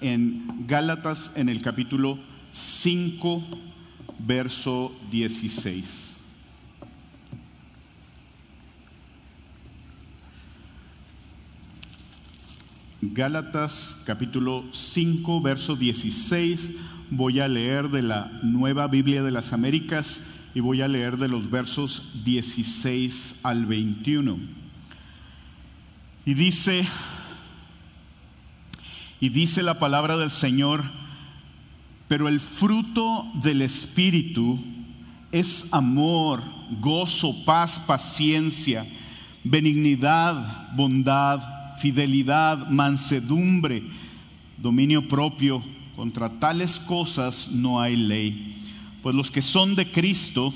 en Gálatas en el capítulo 5, verso 16. Gálatas capítulo 5, verso 16. Voy a leer de la Nueva Biblia de las Américas y voy a leer de los versos 16 al 21. Y dice, y dice la palabra del Señor, pero el fruto del Espíritu es amor, gozo, paz, paciencia, benignidad, bondad fidelidad, mansedumbre, dominio propio. Contra tales cosas no hay ley. Pues los que son de Cristo,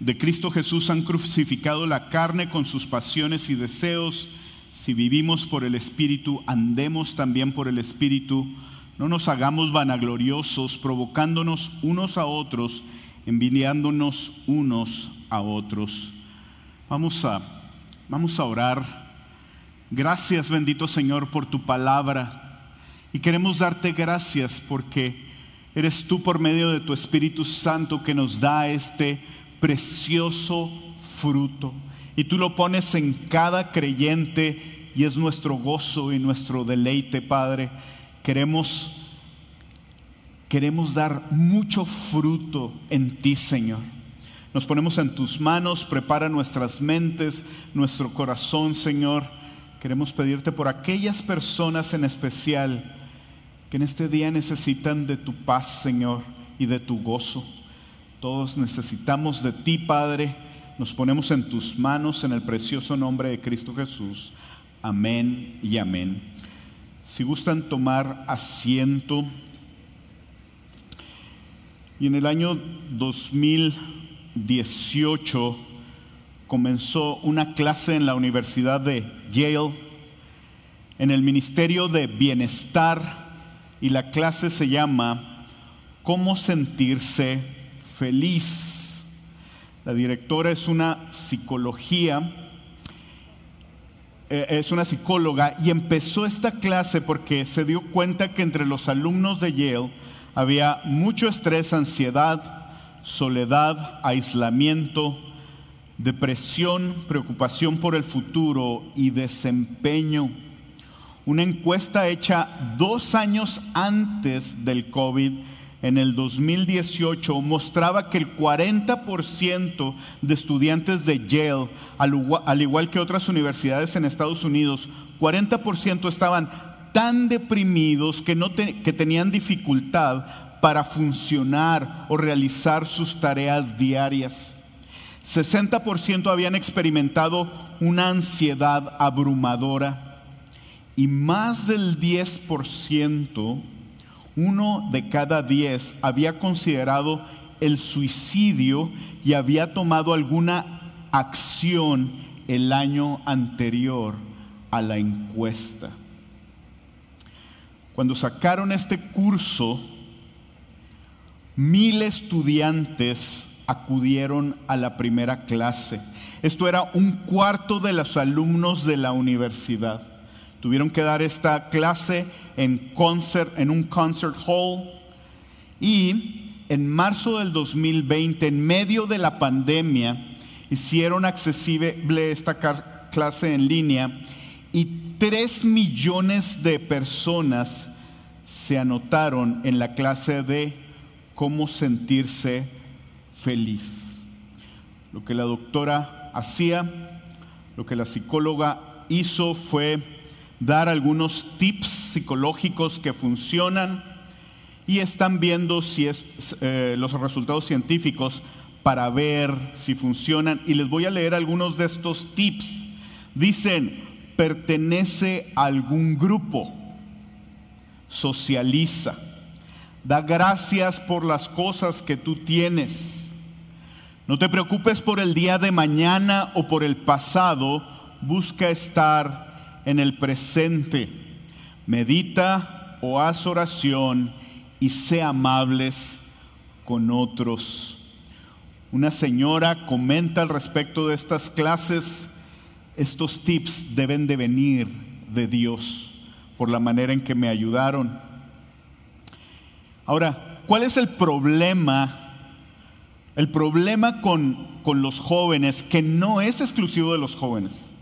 de Cristo Jesús han crucificado la carne con sus pasiones y deseos. Si vivimos por el Espíritu, andemos también por el Espíritu. No nos hagamos vanagloriosos, provocándonos unos a otros, envidiándonos unos a otros. Vamos a, vamos a orar Gracias bendito Señor por tu palabra. Y queremos darte gracias porque eres tú por medio de tu Espíritu Santo que nos da este precioso fruto. Y tú lo pones en cada creyente y es nuestro gozo y nuestro deleite, Padre. Queremos queremos dar mucho fruto en ti, Señor. Nos ponemos en tus manos, prepara nuestras mentes, nuestro corazón, Señor Queremos pedirte por aquellas personas en especial que en este día necesitan de tu paz, Señor, y de tu gozo. Todos necesitamos de ti, Padre. Nos ponemos en tus manos en el precioso nombre de Cristo Jesús. Amén y amén. Si gustan tomar asiento. Y en el año 2018 comenzó una clase en la Universidad de Yale en el Ministerio de Bienestar y la clase se llama ¿Cómo sentirse feliz? La directora es una psicología, eh, es una psicóloga y empezó esta clase porque se dio cuenta que entre los alumnos de Yale había mucho estrés, ansiedad, soledad, aislamiento, depresión, preocupación por el futuro y desempeño. Una encuesta hecha dos años antes del COVID, en el 2018, mostraba que el 40% de estudiantes de Yale, al igual que otras universidades en Estados Unidos, 40% estaban tan deprimidos que, no que tenían dificultad para funcionar o realizar sus tareas diarias. 60% habían experimentado una ansiedad abrumadora y más del 10%, uno de cada 10, había considerado el suicidio y había tomado alguna acción el año anterior a la encuesta. Cuando sacaron este curso, mil estudiantes acudieron a la primera clase. Esto era un cuarto de los alumnos de la universidad. Tuvieron que dar esta clase en, concert, en un concert hall y en marzo del 2020, en medio de la pandemia, hicieron accesible esta clase en línea y tres millones de personas se anotaron en la clase de cómo sentirse feliz. Lo que la doctora hacía, lo que la psicóloga hizo fue dar algunos tips psicológicos que funcionan y están viendo si es, eh, los resultados científicos para ver si funcionan. Y les voy a leer algunos de estos tips. Dicen, pertenece a algún grupo, socializa, da gracias por las cosas que tú tienes no te preocupes por el día de mañana o por el pasado, busca estar en el presente. Medita o haz oración y sé amables con otros. Una señora comenta al respecto de estas clases, estos tips deben de venir de Dios por la manera en que me ayudaron. Ahora, ¿cuál es el problema? El problema con, con los jóvenes, que no es exclusivo de los jóvenes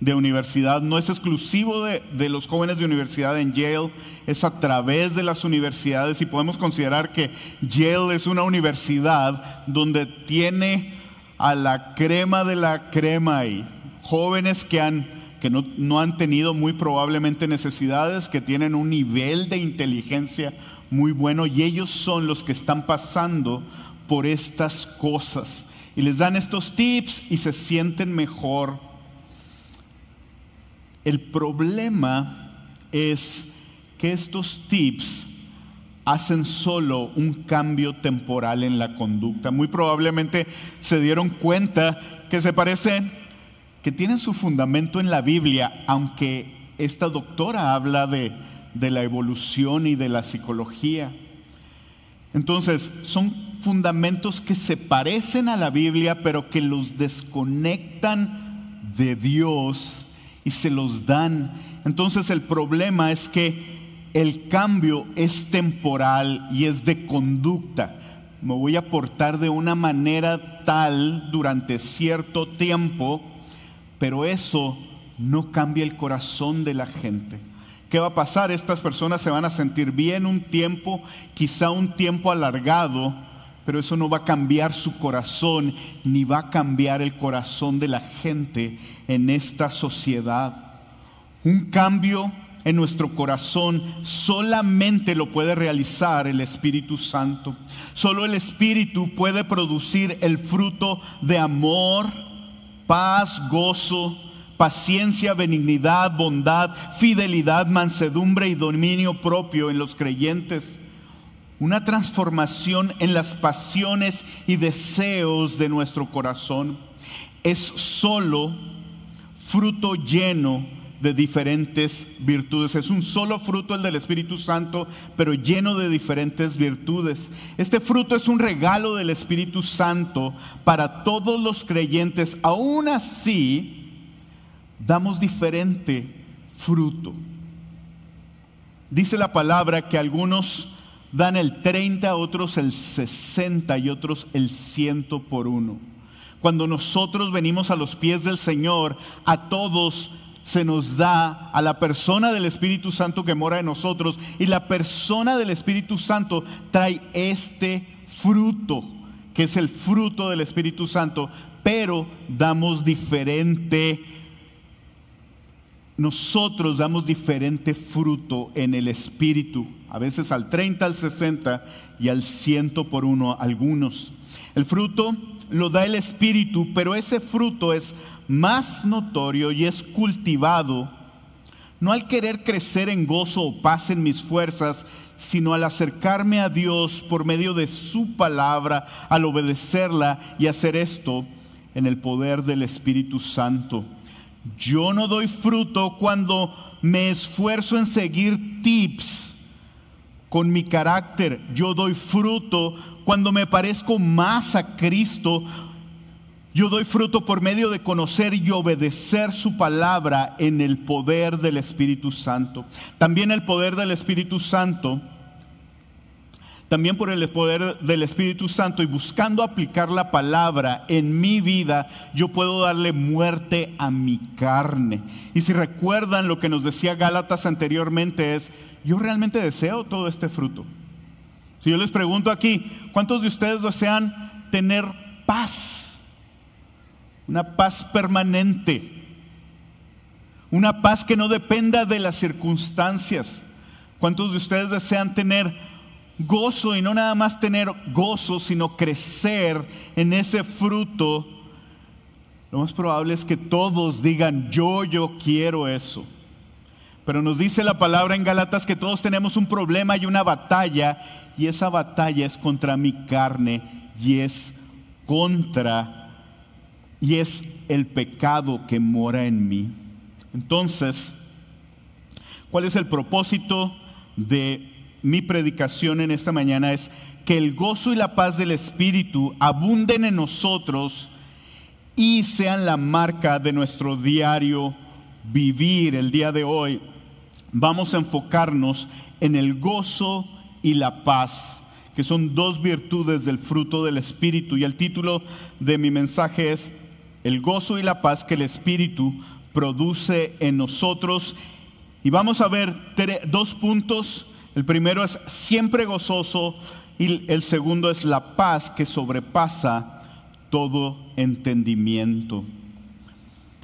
de universidad, no es exclusivo de, los jóvenes de universidad en Yale, es a través de las universidades y podemos considerar que Yale es una universidad donde tiene a la crema de la crema y jóvenes que, han, que no, no han tenido muy probablemente necesidades, que tienen un nivel de inteligencia muy bueno y ellos son los que están pasando por estas cosas. Y les dan estos tips y se sienten mejor el problema es que estos tips hacen solo un cambio temporal en la conducta. Muy probablemente se dieron cuenta que se parecen, que tienen su fundamento en la Biblia, aunque esta doctora habla de, de la evolución y de la psicología. Entonces, son fundamentos que se parecen a la Biblia, pero que los desconectan de Dios y se los dan. Entonces el problema es que el cambio es temporal y es de conducta. Me voy a portar de una manera tal durante cierto tiempo, pero eso no cambia el corazón de la gente. ¿Qué va a pasar? Estas personas se van a sentir bien un tiempo, quizá un tiempo alargado, pero eso no va a cambiar su corazón ni va a cambiar el corazón de la gente en esta sociedad. Un cambio en nuestro corazón solamente lo puede realizar el Espíritu Santo. Solo el Espíritu puede producir el fruto de amor, paz, gozo, paciencia, benignidad, bondad, fidelidad, mansedumbre y dominio propio en los creyentes una transformación en las pasiones y deseos de nuestro corazón es solo fruto lleno de diferentes virtudes. Es un solo fruto el del Espíritu Santo, pero lleno de diferentes virtudes. Este fruto es un regalo del Espíritu Santo para todos los creyentes. Aún así, damos diferente fruto. Dice la palabra que algunos dan el 30, otros el 60 y otros el 100 por uno. Cuando nosotros venimos a los pies del Señor, a todos se nos da a la persona del Espíritu Santo que mora en nosotros y la persona del Espíritu Santo trae este fruto, que es el fruto del Espíritu Santo, pero damos diferente nosotros damos diferente fruto en el Espíritu, a veces al 30, al 60 y al 100 por uno algunos. El fruto lo da el Espíritu, pero ese fruto es más notorio y es cultivado no al querer crecer en gozo o paz en mis fuerzas, sino al acercarme a Dios por medio de su palabra, al obedecerla y hacer esto en el poder del Espíritu Santo. Yo no doy fruto cuando me esfuerzo en seguir tips con mi carácter. Yo doy fruto cuando me parezco más a Cristo. Yo doy fruto por medio de conocer y obedecer su palabra en el poder del Espíritu Santo. También el poder del Espíritu Santo también por el poder del Espíritu Santo y buscando aplicar la palabra en mi vida, yo puedo darle muerte a mi carne. Y si recuerdan lo que nos decía Gálatas anteriormente es, yo realmente deseo todo este fruto. Si yo les pregunto aquí, ¿cuántos de ustedes desean tener paz? Una paz permanente. Una paz que no dependa de las circunstancias. ¿Cuántos de ustedes desean tener gozo y no nada más tener gozo, sino crecer en ese fruto, lo más probable es que todos digan, yo, yo quiero eso. Pero nos dice la palabra en Galatas que todos tenemos un problema y una batalla, y esa batalla es contra mi carne y es contra, y es el pecado que mora en mí. Entonces, ¿cuál es el propósito de mi predicación en esta mañana es que el gozo y la paz del Espíritu abunden en nosotros y sean la marca de nuestro diario vivir el día de hoy. Vamos a enfocarnos en el gozo y la paz, que son dos virtudes del fruto del Espíritu. Y el título de mi mensaje es El gozo y la paz que el Espíritu produce en nosotros. Y vamos a ver dos puntos. El primero es siempre gozoso y el segundo es la paz que sobrepasa todo entendimiento.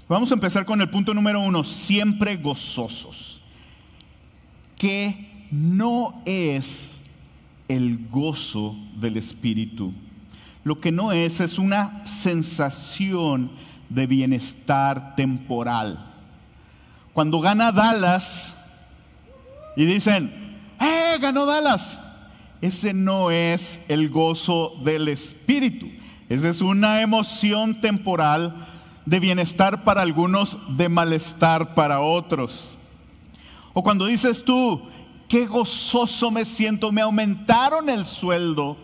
Vamos a empezar con el punto número uno, siempre gozosos. Que no es el gozo del Espíritu. Lo que no es es una sensación de bienestar temporal. Cuando gana Dallas y dicen, ¡eh, ganó Dallas! Ese no es el gozo del Espíritu. Esa es una emoción temporal de bienestar para algunos, de malestar para otros. O cuando dices tú, qué gozoso me siento, me aumentaron el sueldo.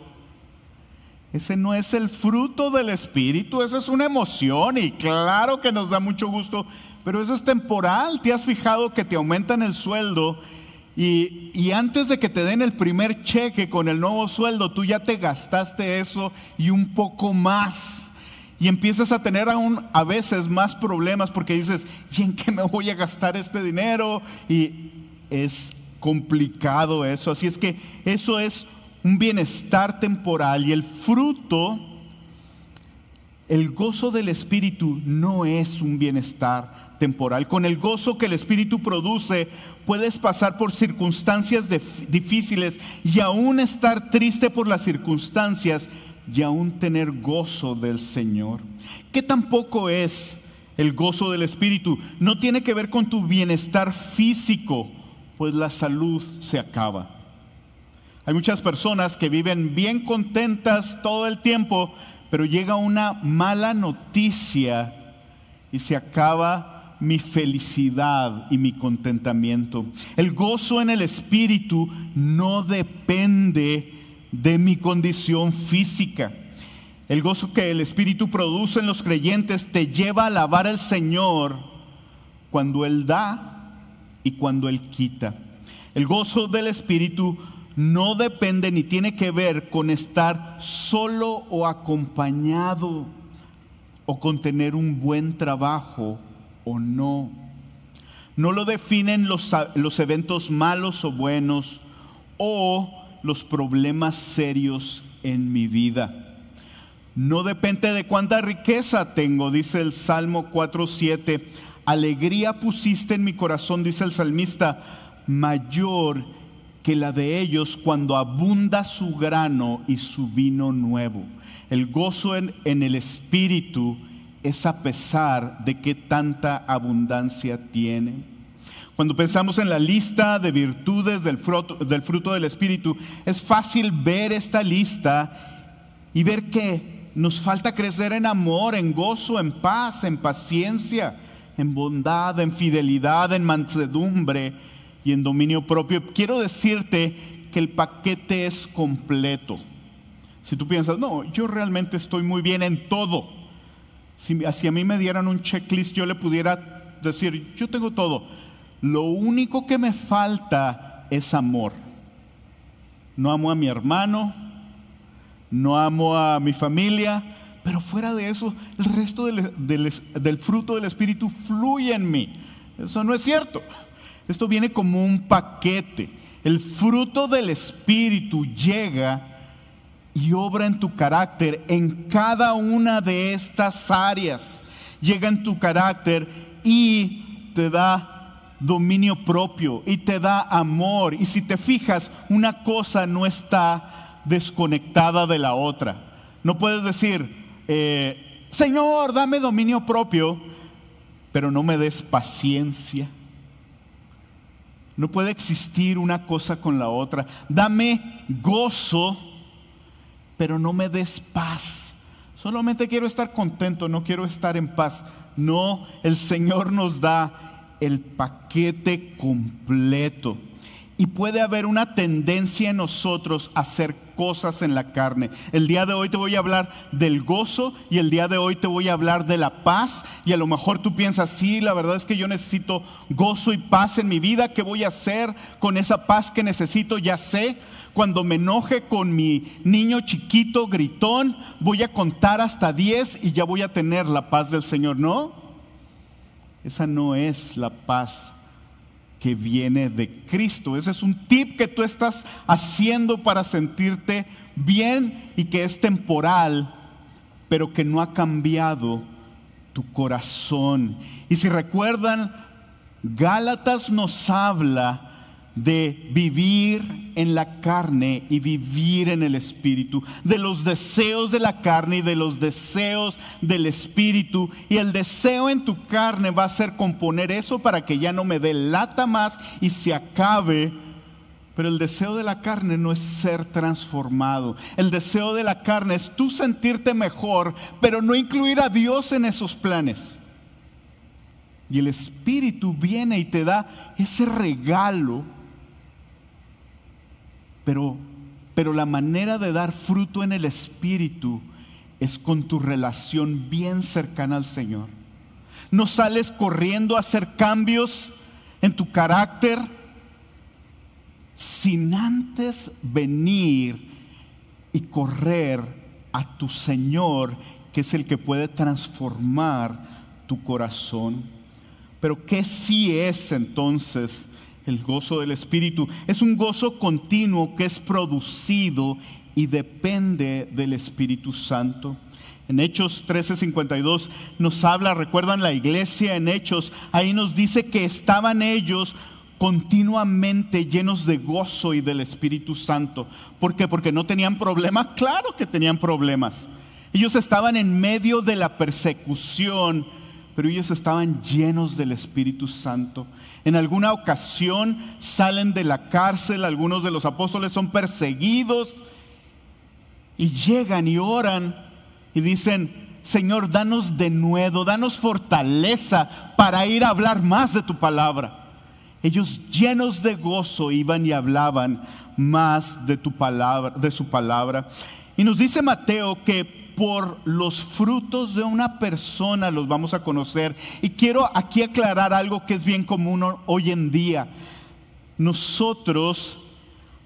Ese no es el fruto del Espíritu, esa es una emoción y claro que nos da mucho gusto, pero eso es temporal. ¿Te has fijado que te aumentan el sueldo y, antes de que te den el primer cheque con el nuevo sueldo, tú ya te gastaste eso y un poco más? Y empiezas a tener aún a veces más problemas porque dices, ¿y en qué me voy a gastar este dinero? Y es complicado eso. Así es que eso es un bienestar temporal y el fruto, el gozo del Espíritu no es un bienestar temporal. Con el gozo que el Espíritu produce, puedes pasar por circunstancias difíciles y aún estar triste por las circunstancias y aún tener gozo del Señor. Que tampoco es el gozo del Espíritu. No tiene que ver con tu bienestar físico pues la salud se acaba. Hay muchas personas que viven bien contentas todo el tiempo, pero llega una mala noticia y se acaba mi felicidad y mi contentamiento. El gozo en el espíritu no depende de mi condición física. El gozo que el espíritu produce en los creyentes te lleva a alabar al Señor cuando Él da y cuando Él quita. El gozo del Espíritu no depende ni tiene que ver con estar solo o acompañado o con tener un buen trabajo o no. No lo definen los, los eventos malos o buenos o los problemas serios en mi vida. No depende de cuánta riqueza tengo, dice el Salmo 4.7 alegría pusiste en mi corazón, dice el salmista, mayor que la de ellos cuando abunda su grano y su vino nuevo. El gozo en, el espíritu es a pesar de que tanta abundancia tiene. Cuando pensamos en la lista de virtudes del fruto, del fruto del Espíritu, es fácil ver esta lista y ver que nos falta crecer en amor, en gozo, en paz, en paciencia, en bondad, en fidelidad, en mansedumbre y en dominio propio. Quiero decirte que el paquete es completo. Si tú piensas, no, yo realmente estoy muy bien en todo. Si, a mí me dieran un checklist, yo le pudiera decir, yo tengo todo. Lo único que me falta es amor. No amo a mi hermano, no amo a mi familia, pero fuera de eso, el resto del, fruto del Espíritu fluye en mí. Eso no es cierto. Esto viene como un paquete. El fruto del Espíritu llega y obra en tu carácter en cada una de estas áreas. Llega en tu carácter y te da dominio propio y te da amor. Y si te fijas, una cosa no está desconectada de la otra. No puedes decir, eh, Señor, dame dominio propio, pero no me des paciencia. No puede existir una cosa con la otra. Dame gozo, pero no me des paz. Solamente quiero estar contento, no quiero estar en paz. No, el Señor nos da el paquete completo. y puede haber una tendencia en nosotros a hacer cosas en la carne. El día de hoy te voy a hablar del gozo y el día de hoy te voy a hablar de la paz y a lo mejor tú piensas, sí, la verdad es que yo necesito gozo y paz en mi vida, ¿qué voy a hacer con esa paz que necesito? Ya sé, cuando me enoje con mi niño chiquito gritón, voy a contar hasta 10 y ya voy a tener la paz del Señor. No, esa no es la paz que viene de Cristo. Ese es un tip que tú estás haciendo para sentirte bien y que es temporal, pero que no ha cambiado tu corazón. Y si recuerdan, Gálatas nos habla de vivir en la carne y vivir en el espíritu, de los deseos de la carne y de los deseos del espíritu. Y el deseo en tu carne va a ser componer eso para que ya no me dé lata más y se acabe. Pero el deseo de la carne no es ser transformado. El deseo de la carne es tú sentirte mejor, pero no incluir a Dios en esos planes. Y el Espíritu viene y te da ese regalo pero, pero la manera de dar fruto en el Espíritu es con tu relación bien cercana al Señor. No sales corriendo a hacer cambios en tu carácter sin antes venir y correr a tu Señor, que es el que puede transformar tu corazón. Pero ¿qué sí es entonces el gozo del Espíritu. Es un gozo continuo que es producido y depende del Espíritu Santo. En Hechos 13:52 nos habla, recuerdan la iglesia en Hechos, ahí nos dice que estaban ellos continuamente llenos de gozo y del Espíritu Santo. ¿Por qué? Porque no tenían problemas. Claro que tenían problemas. Ellos estaban en medio de la persecución, pero ellos estaban llenos del Espíritu Santo. En alguna ocasión salen de la cárcel, algunos de los apóstoles son perseguidos y llegan y oran y dicen, Señor, danos de nuevo, danos fortaleza para ir a hablar más de tu palabra. Ellos llenos de gozo iban y hablaban más de tu palabra, de su palabra. Y nos dice Mateo que por los frutos de una persona los vamos a conocer. Y quiero aquí aclarar algo que es bien común hoy en día. Nosotros,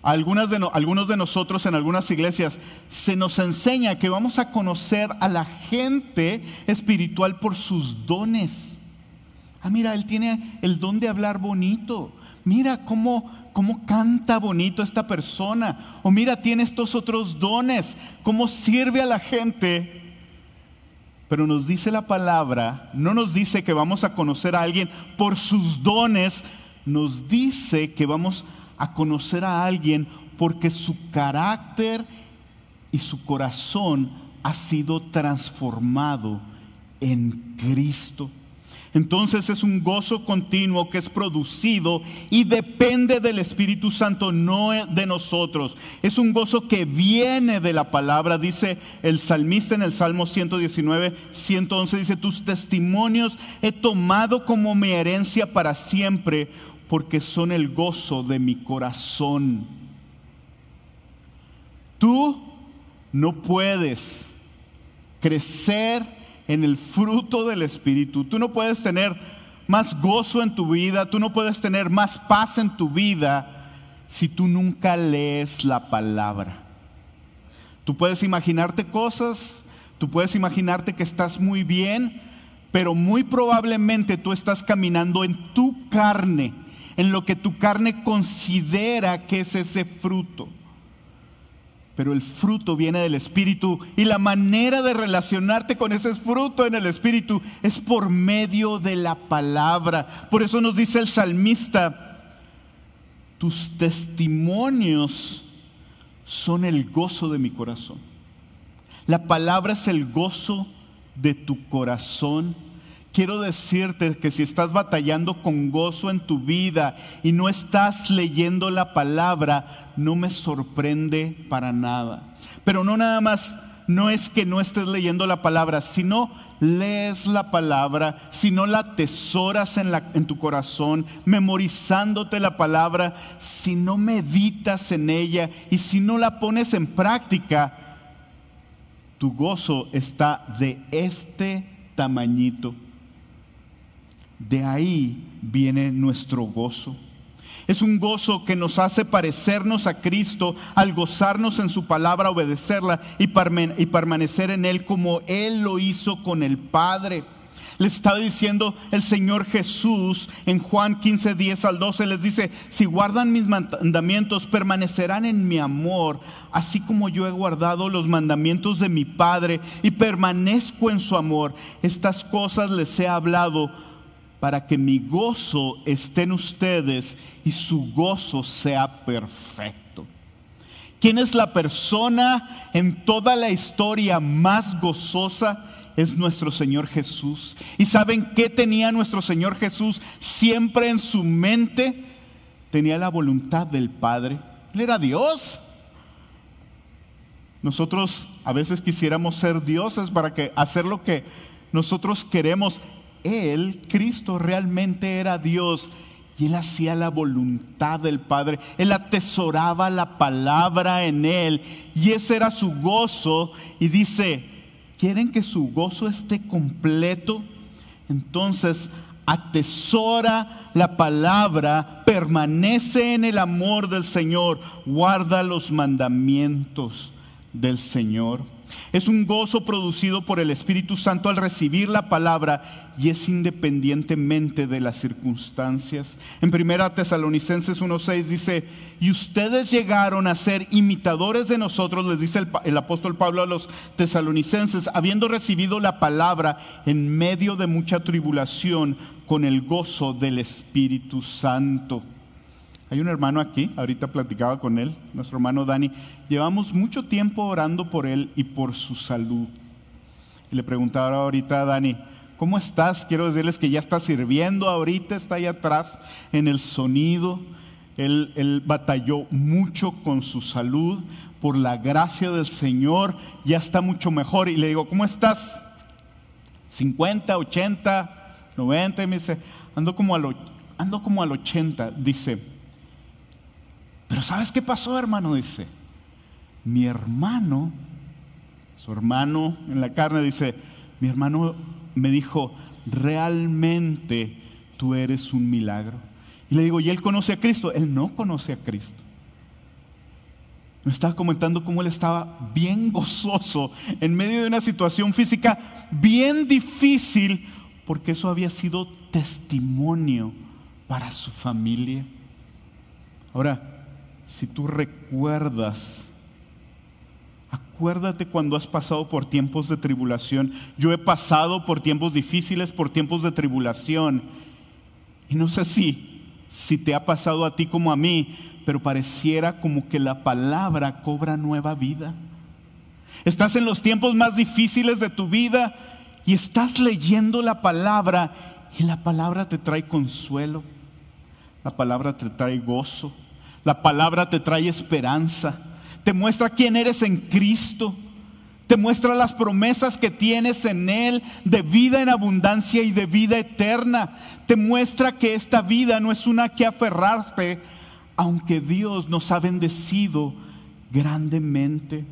de algunos de nosotros en algunas iglesias, se nos enseña que vamos a conocer a la gente espiritual por sus dones. Ah, mira, él tiene el don de hablar bonito. Mira cómo cómo canta bonito esta persona. O mira, tiene estos otros dones, cómo sirve a la gente. Pero nos dice la palabra, no nos dice que vamos a conocer a alguien por sus dones, nos dice que vamos a conocer a alguien porque su carácter y su corazón ha sido transformado en Cristo. Entonces es un gozo continuo que es producido y depende del Espíritu Santo, no de nosotros. Es un gozo que viene de la palabra, dice el salmista en el Salmo 119, 111, dice, tus testimonios he tomado como mi herencia para siempre, porque son el gozo de mi corazón. Tú no puedes crecer en el fruto del Espíritu. Tú no puedes tener más gozo en tu vida, tú no puedes tener más paz en tu vida si tú nunca lees la palabra. Tú puedes imaginarte cosas, tú puedes imaginarte que estás muy bien, pero muy probablemente tú estás caminando en tu carne, en lo que tu carne considera que es ese fruto pero el fruto viene del Espíritu y la manera de relacionarte con ese fruto en el Espíritu es por medio de la palabra. Por eso nos dice el salmista, tus testimonios son el gozo de mi corazón. La palabra es el gozo de tu corazón Quiero decirte que si estás batallando con gozo en tu vida y no estás leyendo la palabra, no me sorprende para nada. Pero no nada más no es que no estés leyendo la palabra, sino lees la palabra, si no la atesoras en, en tu corazón, memorizándote la palabra, si no meditas en ella y si no la pones en práctica, tu gozo está de este tamañito. De ahí viene nuestro gozo. Es un gozo que nos hace parecernos a Cristo al gozarnos en su palabra, obedecerla y, permanecer en Él como Él lo hizo con el Padre. Le estaba diciendo el Señor Jesús en Juan 15, 10 al 12, les dice, si guardan mis mandamientos, permanecerán en mi amor, así como yo he guardado los mandamientos de mi Padre y permanezco en su amor. Estas cosas les he hablado para que mi gozo esté en ustedes y su gozo sea perfecto. ¿Quién es la persona en toda la historia más gozosa? Es nuestro Señor Jesús. ¿Y saben qué tenía nuestro Señor Jesús siempre en su mente? Tenía la voluntad del Padre. Él era Dios. Nosotros a veces quisiéramos ser dioses para que hacer lo que nosotros queremos. Él, Cristo, realmente era Dios y él hacía la voluntad del Padre. Él atesoraba la palabra en él y ese era su gozo. Y dice, ¿quieren que su gozo esté completo? Entonces atesora la palabra, permanece en el amor del Señor, guarda los mandamientos del Señor. Es un gozo producido por el Espíritu Santo al recibir la palabra y es independientemente de las circunstancias. En primera Tesalonicenses 1.6 dice, y ustedes llegaron a ser imitadores de nosotros, les dice el, el apóstol Pablo a los tesalonicenses, habiendo recibido la palabra en medio de mucha tribulación con el gozo del Espíritu Santo. Hay un hermano aquí, ahorita platicaba con él, nuestro hermano Dani. Llevamos mucho tiempo orando por él y por su salud. Y le preguntaba ahorita a Dani, ¿cómo estás? Quiero decirles que ya está sirviendo ahorita, está ahí atrás en el sonido. Él, él batalló mucho con su salud, por la gracia del Señor, ya está mucho mejor. Y le digo, ¿cómo estás? 50, 80, 90, y me dice, ando como al, ando como al 80, dice pero ¿sabes qué pasó, hermano? Dice, mi hermano, su hermano en la carne, dice, mi hermano me dijo, realmente tú eres un milagro. Y le digo, ¿y él conoce a Cristo? Él no conoce a Cristo. Me estaba comentando cómo él estaba bien gozoso en medio de una situación física bien difícil, porque eso había sido testimonio para su familia. Ahora, si tú recuerdas, acuérdate cuando has pasado por tiempos de tribulación. Yo he pasado por tiempos difíciles, por tiempos de tribulación. Y no sé si, si te ha pasado a ti como a mí, pero pareciera como que la palabra cobra nueva vida. Estás en los tiempos más difíciles de tu vida y estás leyendo la palabra y la palabra te trae consuelo, la palabra te trae gozo, la palabra te trae esperanza, te muestra quién eres en Cristo, te muestra las promesas que tienes en Él de vida en abundancia y de vida eterna. Te muestra que esta vida no es una que aferrarte, aunque Dios nos ha bendecido grandemente.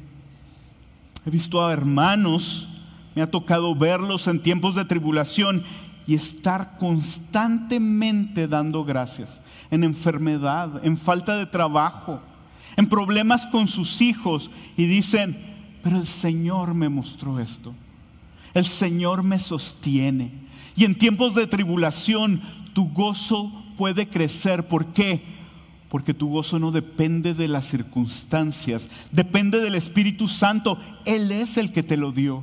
He visto a hermanos, me ha tocado verlos en tiempos de tribulación y estar constantemente dando gracias en enfermedad, en falta de trabajo, en problemas con sus hijos y dicen, pero el Señor me mostró esto, el Señor me sostiene. Y en tiempos de tribulación tu gozo puede crecer. ¿Por qué? Porque tu gozo no depende de las circunstancias, depende del Espíritu Santo. Él es el que te lo dio.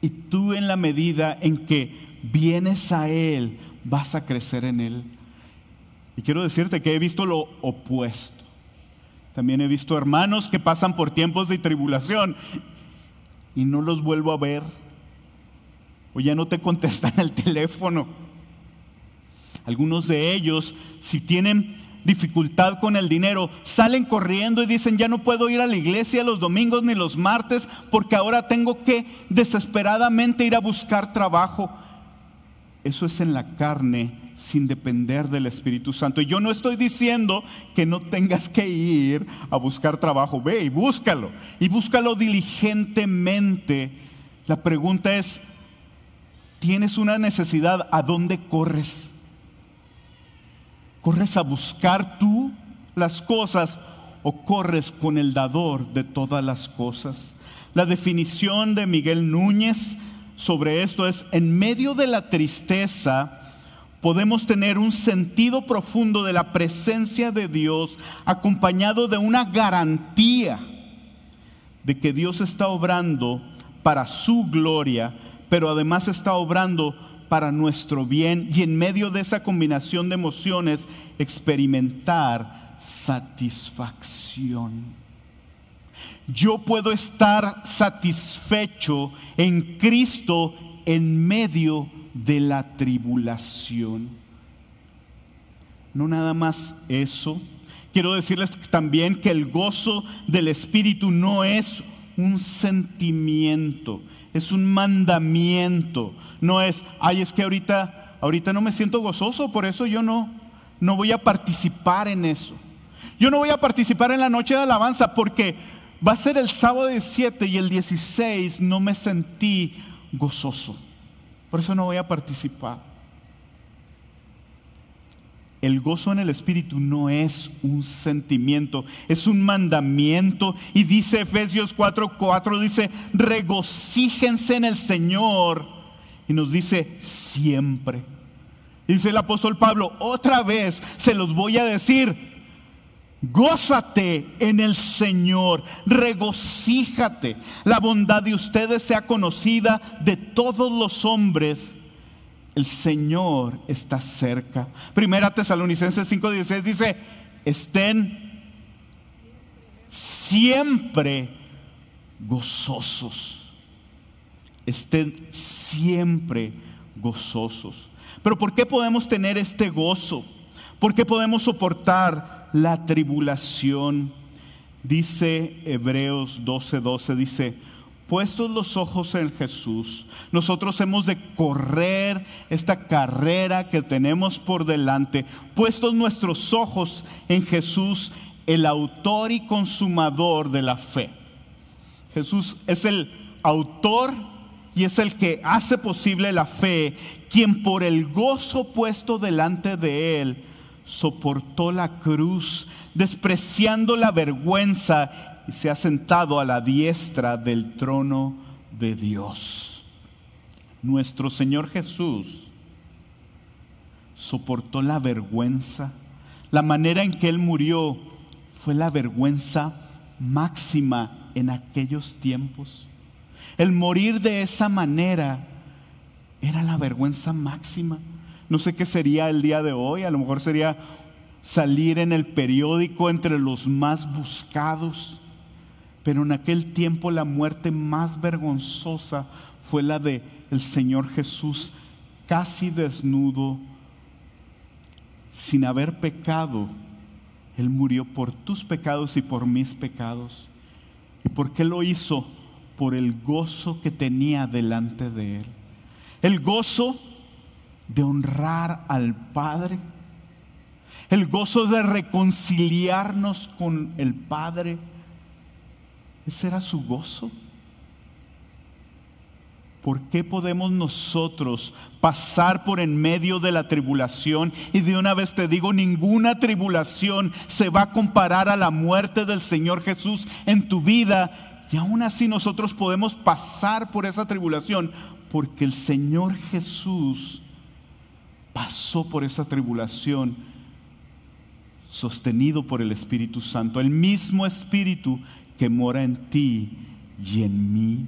Y tú en la medida en que vienes a Él, vas a crecer en Él. Y quiero decirte que he visto lo opuesto. También he visto hermanos que pasan por tiempos de tribulación y no los vuelvo a ver. O ya no te contestan el teléfono. Algunos de ellos, si tienen dificultad con el dinero, salen corriendo y dicen, ya no puedo ir a la iglesia los domingos ni los martes porque ahora tengo que desesperadamente ir a buscar trabajo. Eso es en la carne sin depender del Espíritu Santo. Y yo no estoy diciendo que no tengas que ir a buscar trabajo. Ve y búscalo. Y búscalo diligentemente. La pregunta es, ¿tienes una necesidad? ¿A dónde corres? ¿Corres a buscar tú las cosas o corres con el dador de todas las cosas? La definición de Miguel Núñez sobre esto es, en medio de la tristeza, podemos tener un sentido profundo de la presencia de Dios acompañado de una garantía de que Dios está obrando para su gloria, pero además está obrando para nuestro bien y en medio de esa combinación de emociones experimentar satisfacción. Yo puedo estar satisfecho en Cristo en medio de la tribulación. No nada más eso. Quiero decirles también que el gozo del Espíritu no es un sentimiento, es un mandamiento. No es, ay, es que ahorita, ahorita no me siento gozoso, por eso yo no, no voy a participar en eso. Yo no voy a participar en la noche de alabanza porque va a ser el sábado 17 y el 16 no me sentí gozoso. Por eso no voy a participar. El gozo en el Espíritu no es un sentimiento, es un mandamiento. Y dice Efesios 4:4, 4, dice, regocíjense en el Señor. Y nos dice, siempre. Dice el apóstol Pablo, otra vez se los voy a decir, Gózate en el Señor, regocíjate. La bondad de ustedes sea conocida de todos los hombres. El Señor está cerca. Primera Tesalonicenses 5:16 dice, estén siempre gozosos. Estén siempre gozosos. Pero ¿por qué podemos tener este gozo? ¿Por qué podemos soportar la tribulación. Dice Hebreos 12:12, 12, dice, puestos los ojos en Jesús, nosotros hemos de correr esta carrera que tenemos por delante, puestos nuestros ojos en Jesús, el autor y consumador de la fe. Jesús es el autor y es el que hace posible la fe, quien por el gozo puesto delante de él, soportó la cruz, despreciando la vergüenza y se ha sentado a la diestra del trono de Dios. Nuestro Señor Jesús soportó la vergüenza. La manera en que Él murió fue la vergüenza máxima en aquellos tiempos. El morir de esa manera era la vergüenza máxima. No sé qué sería el día de hoy, a lo mejor sería salir en el periódico entre los más buscados. Pero en aquel tiempo la muerte más vergonzosa fue la de el Señor Jesús, casi desnudo, sin haber pecado. Él murió por tus pecados y por mis pecados. ¿Y por qué lo hizo? Por el gozo que tenía delante de Él. El gozo de honrar al Padre, el gozo de reconciliarnos con el Padre. Ese era su gozo. ¿Por qué podemos nosotros pasar por en medio de la tribulación? Y de una vez te digo, ninguna tribulación se va a comparar a la muerte del Señor Jesús en tu vida. Y aún así nosotros podemos pasar por esa tribulación porque el Señor Jesús pasó por esa tribulación sostenido por el Espíritu Santo, el mismo Espíritu que mora en ti y en mí.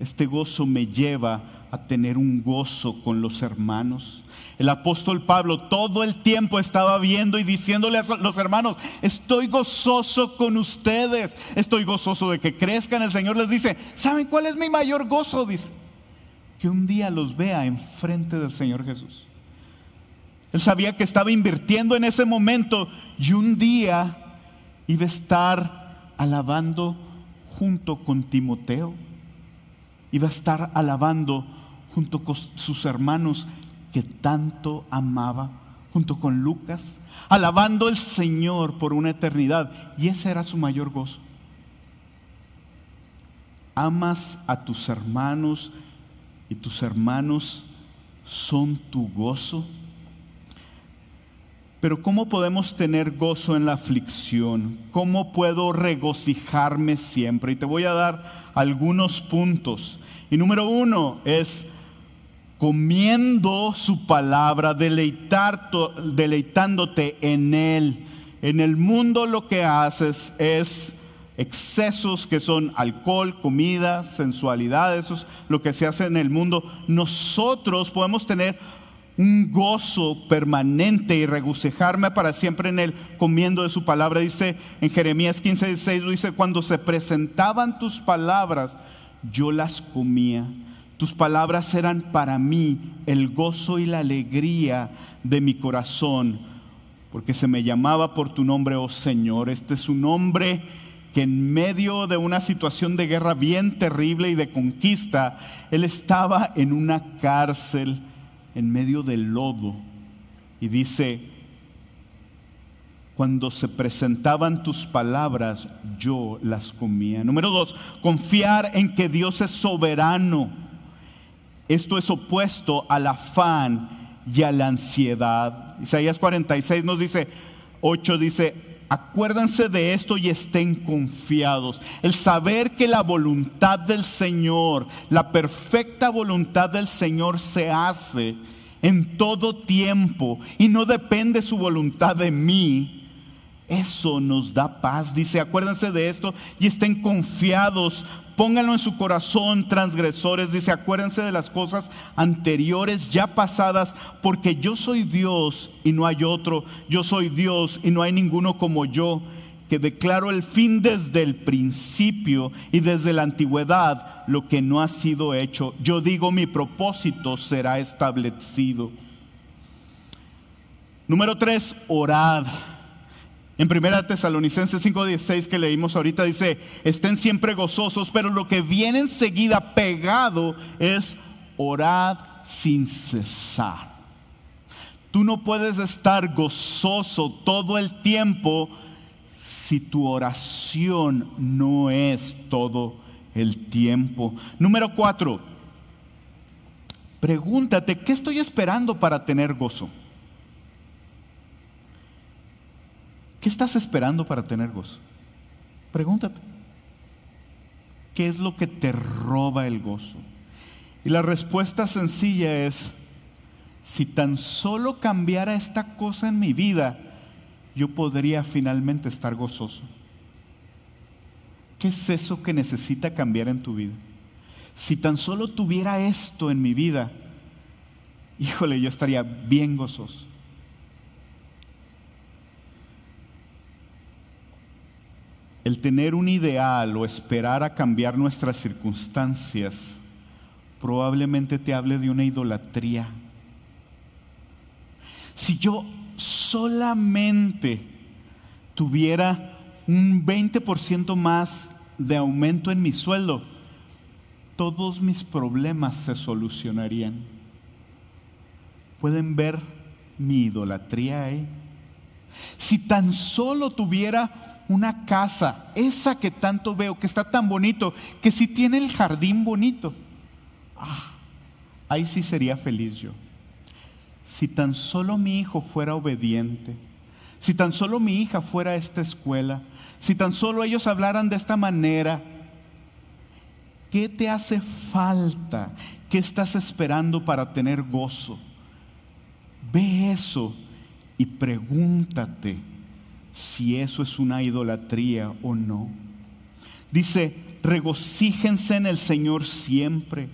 Este gozo me lleva a tener un gozo con los hermanos. El apóstol Pablo todo el tiempo estaba viendo y diciéndole a los hermanos, estoy gozoso con ustedes, estoy gozoso de que crezcan. El Señor les dice, ¿saben cuál es mi mayor gozo? Dice, que un día los vea enfrente del Señor Jesús. Él sabía que estaba invirtiendo en ese momento y un día iba a estar alabando junto con Timoteo. Iba a estar alabando junto con sus hermanos que tanto amaba, junto con Lucas, alabando al Señor por una eternidad. Y ese era su mayor gozo. Amas a tus hermanos y tus hermanos son tu gozo. Pero ¿cómo podemos tener gozo en la aflicción? ¿Cómo puedo regocijarme siempre? Y te voy a dar algunos puntos. Y número uno es comiendo su palabra, deleitándote en Él. En el mundo lo que haces es excesos que son alcohol, comida, sensualidad, eso es lo que se hace en el mundo. Nosotros podemos tener un gozo permanente y regocijarme para siempre en Él, comiendo de su palabra. Dice en Jeremías 15, 16, dice, cuando se presentaban tus palabras, yo las comía tus palabras eran para mí el gozo y la alegría de mi corazón, porque se me llamaba por tu nombre, oh Señor. Este es un nombre que en medio de una situación de guerra bien terrible y de conquista, él estaba en una cárcel en medio del lodo. Y dice, cuando se presentaban tus palabras, yo las comía. Número dos, confiar en que Dios es soberano esto es opuesto al afán y a la ansiedad. Isaías 46 nos dice, 8 dice, acuérdense de esto y estén confiados. El saber que la voluntad del Señor, la perfecta voluntad del Señor se hace en todo tiempo y no depende su voluntad de mí. Eso nos da paz. Dice, acuérdense de esto y estén confiados Pónganlo en su corazón, transgresores. Dice, acuérdense de las cosas anteriores, ya pasadas, porque yo soy Dios y no hay otro. Yo soy Dios y no hay ninguno como yo, que declaro el fin desde el principio y desde la antigüedad lo que no ha sido hecho. Yo digo, mi propósito será establecido. Número tres, orad. En 1 Tesalonicenses 5:16 que leímos ahorita dice, estén siempre gozosos, pero lo que viene enseguida pegado es orad sin cesar. Tú no puedes estar gozoso todo el tiempo si tu oración no es todo el tiempo. Número cuatro, pregúntate, ¿qué estoy esperando para tener gozo? ¿Qué estás esperando para tener gozo? Pregúntate. ¿Qué es lo que te roba el gozo? Y la respuesta sencilla es, si tan solo cambiara esta cosa en mi vida, yo podría finalmente estar gozoso. ¿Qué es eso que necesita cambiar en tu vida? Si tan solo tuviera esto en mi vida, híjole, yo estaría bien gozoso. El tener un ideal o esperar a cambiar nuestras circunstancias probablemente te hable de una idolatría. Si yo solamente tuviera un 20% más de aumento en mi sueldo, todos mis problemas se solucionarían. ¿Pueden ver mi idolatría ahí? Si tan solo tuviera una casa, esa que tanto veo, que está tan bonito, que si tiene el jardín bonito, ah, ahí sí sería feliz yo. Si tan solo mi hijo fuera obediente, si tan solo mi hija fuera a esta escuela, si tan solo ellos hablaran de esta manera, ¿qué te hace falta? ¿Qué estás esperando para tener gozo? Ve eso y pregúntate si eso es una idolatría o no. Dice, regocíjense en el Señor siempre.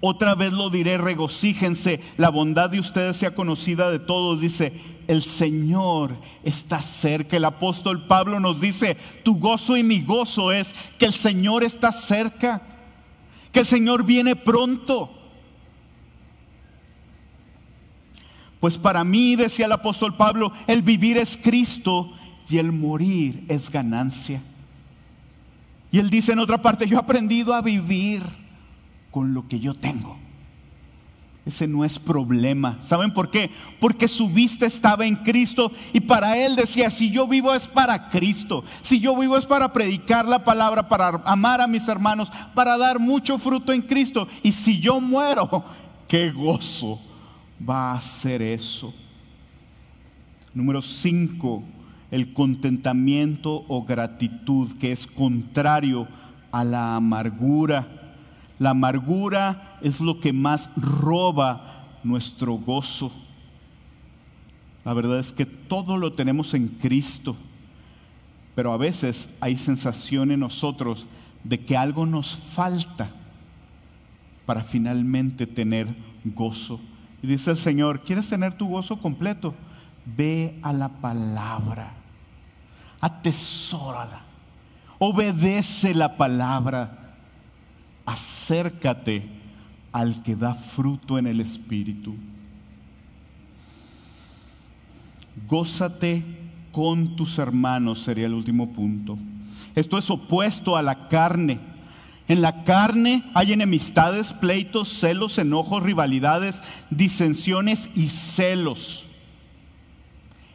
Otra vez lo diré, regocíjense, la bondad de ustedes sea conocida de todos. Dice, el Señor está cerca. El apóstol Pablo nos dice, tu gozo y mi gozo es que el Señor está cerca, que el Señor viene pronto. Pues para mí, decía el apóstol Pablo, el vivir es Cristo y el morir es ganancia. Y él dice en otra parte, yo he aprendido a vivir con lo que yo tengo. Ese no es problema. ¿Saben por qué? Porque su vista estaba en Cristo y para él decía, si yo vivo es para Cristo, si yo vivo es para predicar la palabra, para amar a mis hermanos, para dar mucho fruto en Cristo. Y si yo muero, qué gozo va a ser eso. Número 5, el contentamiento o gratitud, que es contrario a la amargura. La amargura es lo que más roba nuestro gozo. La verdad es que todo lo tenemos en Cristo, pero a veces hay sensación en nosotros de que algo nos falta para finalmente tener gozo. Y dice el Señor, ¿quieres tener tu gozo completo? Ve a la palabra, atesórala, obedece la palabra acércate al que da fruto en el Espíritu. Gózate con tus hermanos sería el último punto. Esto es opuesto a la carne. En la carne hay enemistades, pleitos, celos, enojos, rivalidades, disensiones y celos.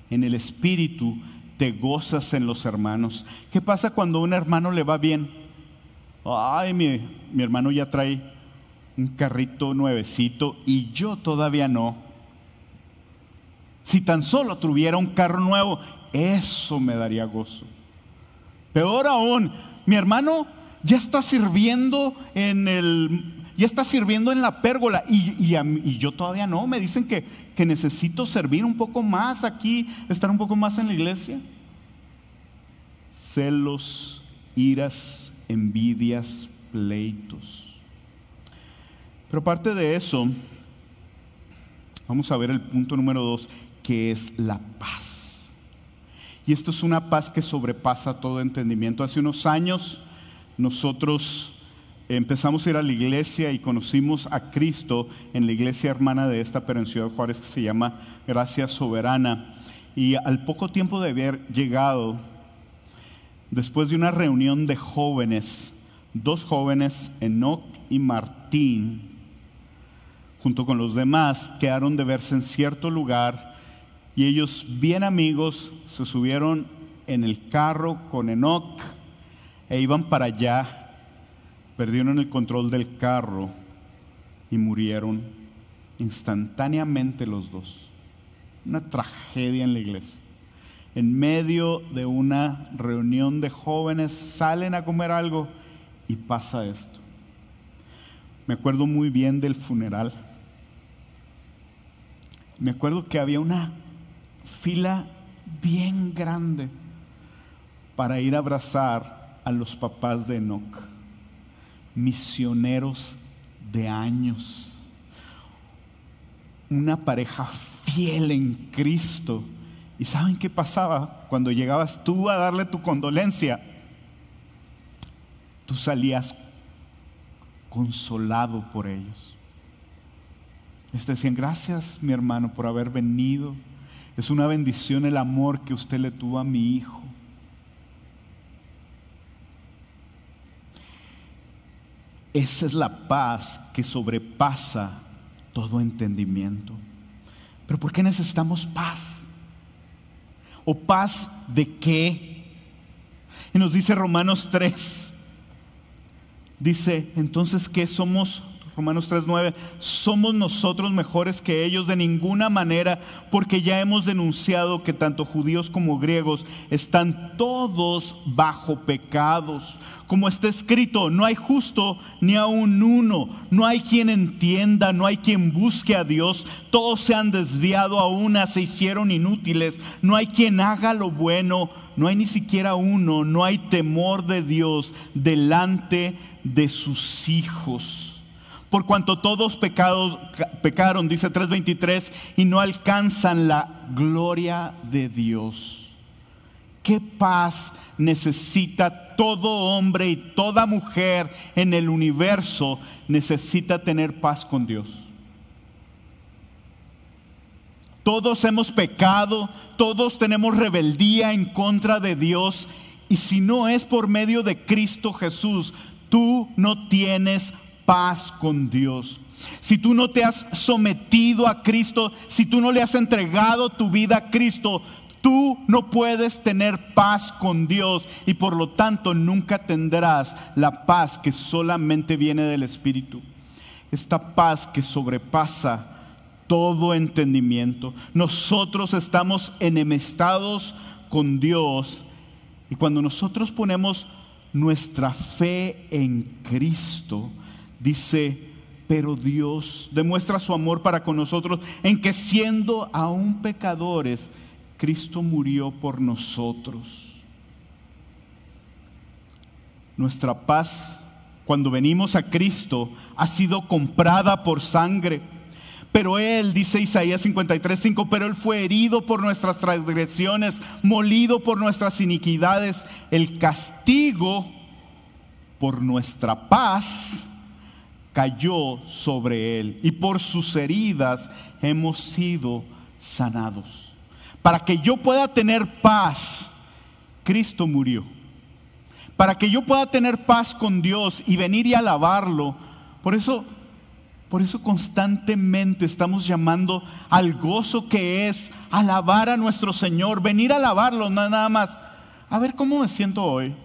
En el Espíritu te gozas en los hermanos. ¿Qué pasa cuando a un hermano le va bien? ay, mi, mi hermano ya trae un carrito nuevecito y yo todavía no. Si tan solo tuviera un carro nuevo, eso me daría gozo. Peor aún, mi hermano ya está sirviendo en el, ya está sirviendo en la pérgola y, y, yo todavía no. Me dicen que, que necesito servir un poco más aquí, estar un poco más en la iglesia. Celos, iras, envidias, pleitos. Pero aparte de eso, vamos a ver el punto número dos, que es la paz. Y esto es una paz que sobrepasa todo entendimiento. Hace unos años nosotros empezamos a ir a la iglesia y conocimos a Cristo en la iglesia hermana de esta, pero en Ciudad Juárez, que se llama Gracia Soberana. Y al poco tiempo de haber llegado, después de una reunión de jóvenes, dos jóvenes, Enoch y Martín, junto con los demás, quedaron de verse en cierto lugar y ellos, bien amigos, se subieron en el carro con Enoch e iban para allá, perdieron el control del carro y murieron instantáneamente los dos. Una tragedia en la iglesia en medio de una reunión de jóvenes, salen a comer algo y pasa esto. Me acuerdo muy bien del funeral. Me acuerdo que había una fila bien grande para ir a abrazar a los papás de Enoch, misioneros de años, una pareja fiel en Cristo ¿Y saben qué pasaba cuando llegabas tú a darle tu condolencia? Tú salías consolado por ellos. Les decían, gracias mi hermano por haber venido. Es una bendición el amor que usted le tuvo a mi hijo. Esa es la paz que sobrepasa todo entendimiento. Pero ¿por qué necesitamos paz? ¿O paz de qué? Y nos dice Romanos 3. Dice, entonces, ¿qué somos? Romanos 3:9, somos nosotros mejores que ellos de ninguna manera, porque ya hemos denunciado que tanto judíos como griegos están todos bajo pecados. Como está escrito, no hay justo ni aun uno, no hay quien entienda, no hay quien busque a Dios, todos se han desviado a una, se hicieron inútiles, no hay quien haga lo bueno, no hay ni siquiera uno, no hay temor de Dios delante de sus hijos por cuanto todos pecaron, dice 3.23, y no alcanzan la gloria de Dios. ¿Qué paz necesita todo hombre y toda mujer en el universo? Necesita tener paz con Dios. Todos hemos pecado, todos tenemos rebeldía en contra de Dios. Y si no es por medio de Cristo Jesús, tú no tienes paz con Dios. Si tú no te has sometido a Cristo, si tú no le has entregado tu vida a Cristo, tú no puedes tener paz con Dios y por lo tanto nunca tendrás la paz que solamente viene del Espíritu. Esta paz que sobrepasa todo entendimiento. Nosotros estamos enemistados con Dios y cuando nosotros ponemos nuestra fe en Cristo, dice, pero Dios demuestra su amor para con nosotros en que siendo aún pecadores, Cristo murió por nosotros. Nuestra paz, cuando venimos a Cristo, ha sido comprada por sangre. Pero Él, dice Isaías 53:5, pero Él fue herido por nuestras transgresiones, molido por nuestras iniquidades. El castigo por nuestra paz cayó sobre él y por sus heridas hemos sido sanados. Para que yo pueda tener paz, Cristo murió. Para que yo pueda tener paz con Dios y venir y alabarlo. Por eso, por eso constantemente estamos llamando al gozo que es alabar a nuestro Señor, venir a alabarlo, nada más. A ver cómo me siento hoy.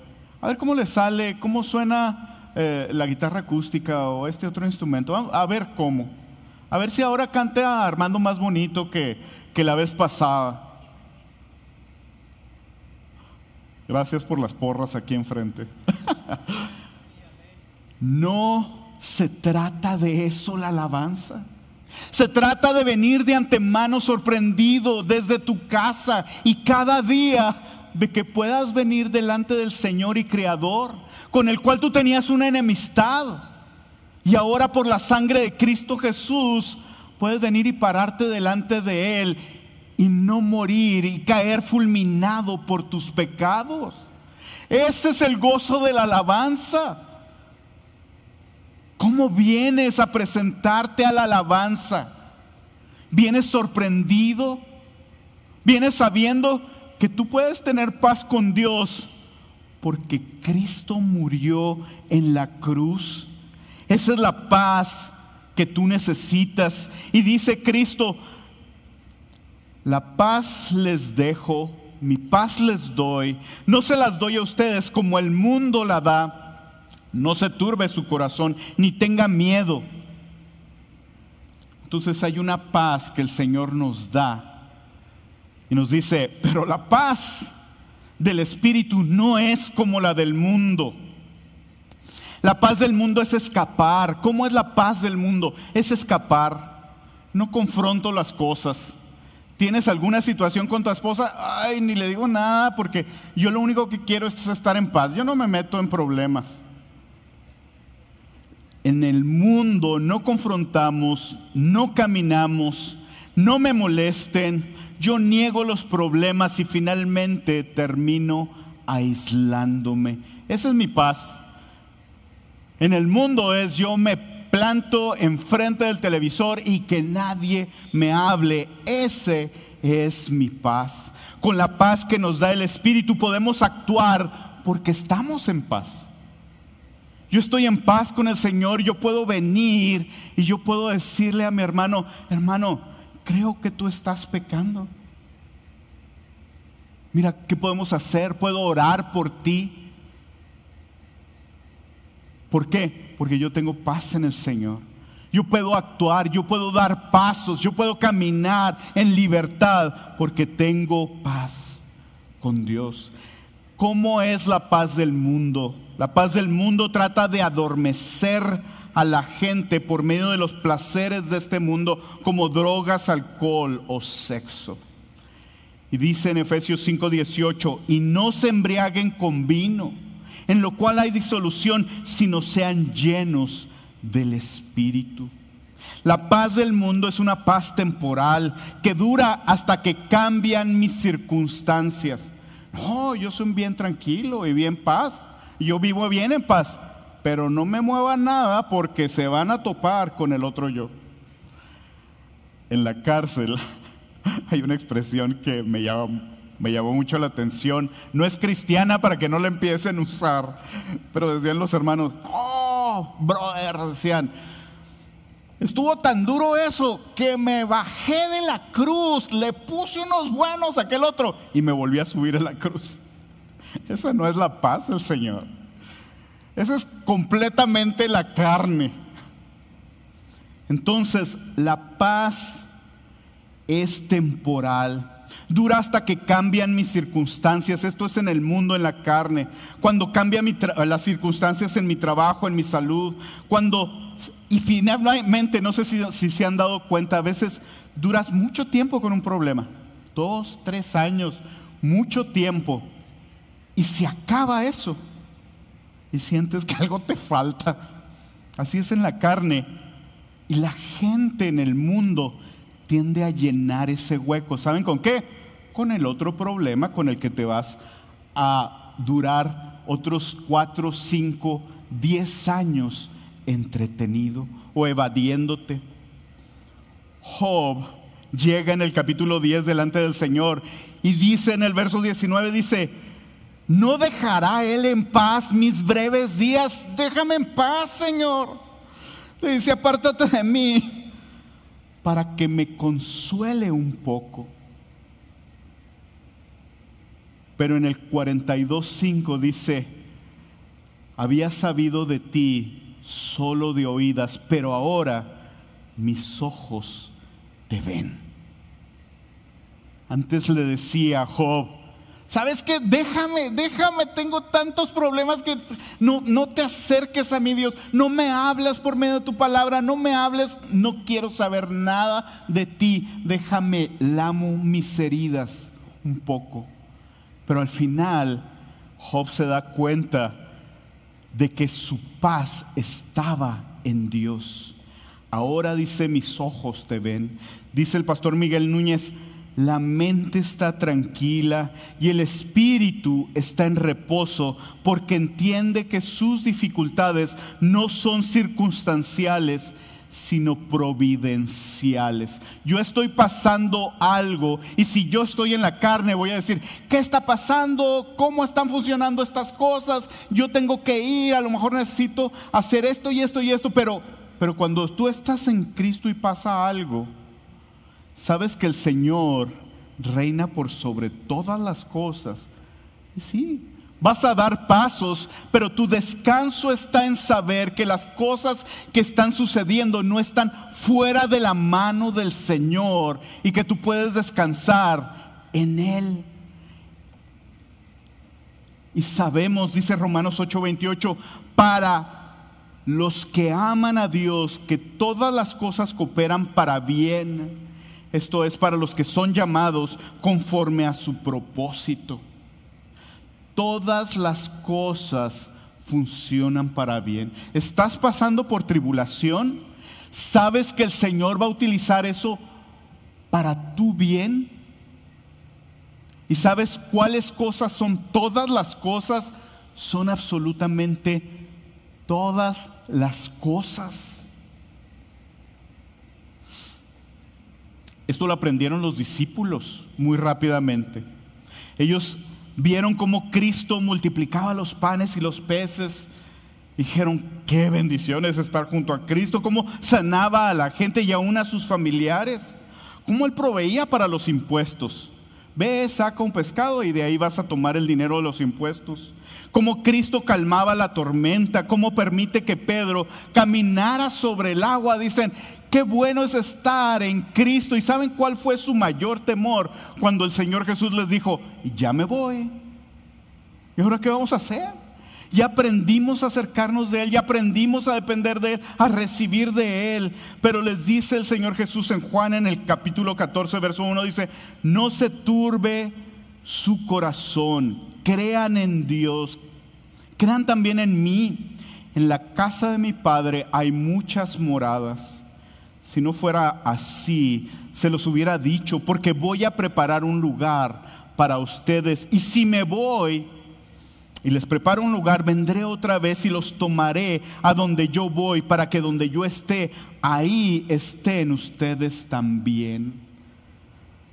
A ver cómo le sale, cómo suena eh, la guitarra acústica o este otro instrumento. A, ver cómo. A ver si ahora cante a Armando más bonito que, que la vez pasada. Gracias por las porras aquí enfrente. no se trata de eso la alabanza. Se trata de venir de antemano sorprendido desde tu casa y cada día de que puedas venir delante del Señor y Creador con el cual tú tenías una enemistad. Y ahora por la sangre de Cristo Jesús puedes venir y pararte delante de Él y no morir y caer fulminado por tus pecados. Ese es el gozo de la alabanza. ¿Cómo vienes a presentarte a la alabanza? ¿Vienes sorprendido? ¿Vienes sabiendo que tú puedes tener paz con Dios porque Cristo murió en la cruz. Esa es la paz que tú necesitas. Y dice Cristo, la paz les dejo, mi paz les doy. No se las doy a ustedes como el mundo la da. No se turbe su corazón, ni tenga miedo. Entonces hay una paz que el Señor nos da. Nos dice, pero la paz del Espíritu no es como la del mundo. La paz del mundo es escapar. ¿Cómo es la paz del mundo? Es escapar. No confronto las cosas. ¿Tienes alguna situación con tu esposa? Ay, ni le digo nada porque yo lo único que quiero es estar en paz. Yo no me meto en problemas. En el mundo no confrontamos, no caminamos, no me molesten, yo niego los problemas y finalmente termino aislándome. Esa es mi paz. En el mundo es yo me planto enfrente del televisor y que nadie me hable. Ese es mi paz. Con la paz que nos da el Espíritu podemos actuar porque estamos en paz. Yo estoy en paz con el Señor, yo puedo venir y yo puedo decirle a mi hermano, hermano, creo que tú estás pecando. Mira, ¿qué podemos hacer? Puedo orar por ti. ¿Por qué? Porque yo tengo paz en el Señor. Yo puedo actuar, yo puedo dar pasos, yo puedo caminar en libertad porque tengo paz con Dios. ¿Cómo es la paz del mundo? La paz del mundo trata de adormecer a la gente por medio de los placeres de este mundo como drogas, alcohol o sexo. Y dice en Efesios 5:18, y no se embriaguen con vino, en lo cual hay disolución, sino sean llenos del Espíritu. La paz del mundo es una paz temporal que dura hasta que cambian mis circunstancias. No, yo soy bien tranquilo y bien paz. Yo vivo bien en paz pero no me mueva nada porque se van a topar con el otro yo. En la cárcel hay una expresión que me me llamó mucho la atención. No es cristiana para que no la empiecen a usar, pero decían los hermanos, oh, brother, decían, estuvo tan duro eso que me bajé de la cruz, le puse unos buenos a aquel otro y me volví a subir a la cruz. Esa no es la paz del Señor. Esa es completamente la carne. Entonces, la paz es temporal. Dura hasta que cambian mis circunstancias. Esto es en el mundo, en la carne. Cuando cambian las circunstancias en mi trabajo, en mi salud. Cuando, y finalmente, no sé si, si se han dado cuenta, a veces duras mucho tiempo con un problema. Dos, tres años, mucho tiempo. Y se acaba eso. Y sientes que algo te falta. Así es en la carne. Y la gente en el mundo tiende a llenar ese hueco. ¿Saben con qué? Con el otro problema con el que te vas a durar otros cuatro, cinco, diez años entretenido o evadiéndote. Job llega en el capítulo 10 delante del Señor y dice en el verso 19, dice, no dejará Él en paz mis breves días, déjame en paz, Señor. Le dice, apártate de mí, para que me consuele un poco. Pero en el 42.5 dice, había sabido de ti solo de oídas, pero ahora mis ojos te ven. Antes le decía a Job, ¿Sabes qué? Déjame, déjame, tengo tantos problemas que no, no te acerques a mi Dios, no me hables por medio de tu palabra, no me hables, no quiero saber nada de ti, déjame, lamo mis heridas un poco. Pero al final, Job se da cuenta de que su paz estaba en Dios. Ahora dice, mis ojos te ven. Dice el pastor Miguel Núñez, la mente está tranquila y el espíritu está en reposo porque entiende que sus dificultades no son circunstanciales, sino providenciales. Yo estoy pasando algo y si yo estoy en la carne voy a decir, ¿qué está pasando? ¿Cómo están funcionando estas cosas? Yo tengo que ir, a lo mejor necesito hacer esto y esto y esto, pero, pero cuando tú estás en Cristo y pasa algo, sabes que el Señor reina por sobre todas las cosas. Y sí, vas a dar pasos, pero tu descanso está en saber que las cosas que están sucediendo no están fuera de la mano del Señor y que tú puedes descansar en Él. Y sabemos, dice Romanos 8:28, para los que aman a Dios, que todas las cosas cooperan para bien esto es para los que son llamados conforme a su propósito. Todas las cosas funcionan para bien. ¿Estás pasando por tribulación? ¿Sabes que el Señor va a utilizar eso para tu bien? ¿Y sabes cuáles cosas son todas las cosas? Son absolutamente todas las cosas. Esto lo aprendieron los discípulos muy rápidamente. Ellos vieron cómo Cristo multiplicaba los panes y los peces. Dijeron, qué bendición es estar junto a Cristo, cómo sanaba a la gente y aún a sus familiares, cómo Él proveía para los impuestos. Ve, saca un pescado y de ahí vas a tomar el dinero de los impuestos. Cómo Cristo calmaba la tormenta, cómo permite que Pedro caminara sobre el agua. Dicen, qué bueno es estar en Cristo. ¿Y saben cuál fue su mayor temor cuando el Señor Jesús les dijo, ya me voy? ¿Y ahora qué vamos a hacer? Ya aprendimos a acercarnos de Él, ya aprendimos a depender de Él, a recibir de Él. Pero les dice el Señor Jesús en Juan en el capítulo 14, verso 1, dice, no se turbe su corazón, crean en Dios, crean también en mí. En la casa de mi Padre hay muchas moradas. Si no fuera así, se los hubiera dicho, porque voy a preparar un lugar para ustedes. Y si me voy, y les preparo un lugar, vendré otra vez y los tomaré a donde yo voy, para que donde yo esté, ahí estén ustedes también.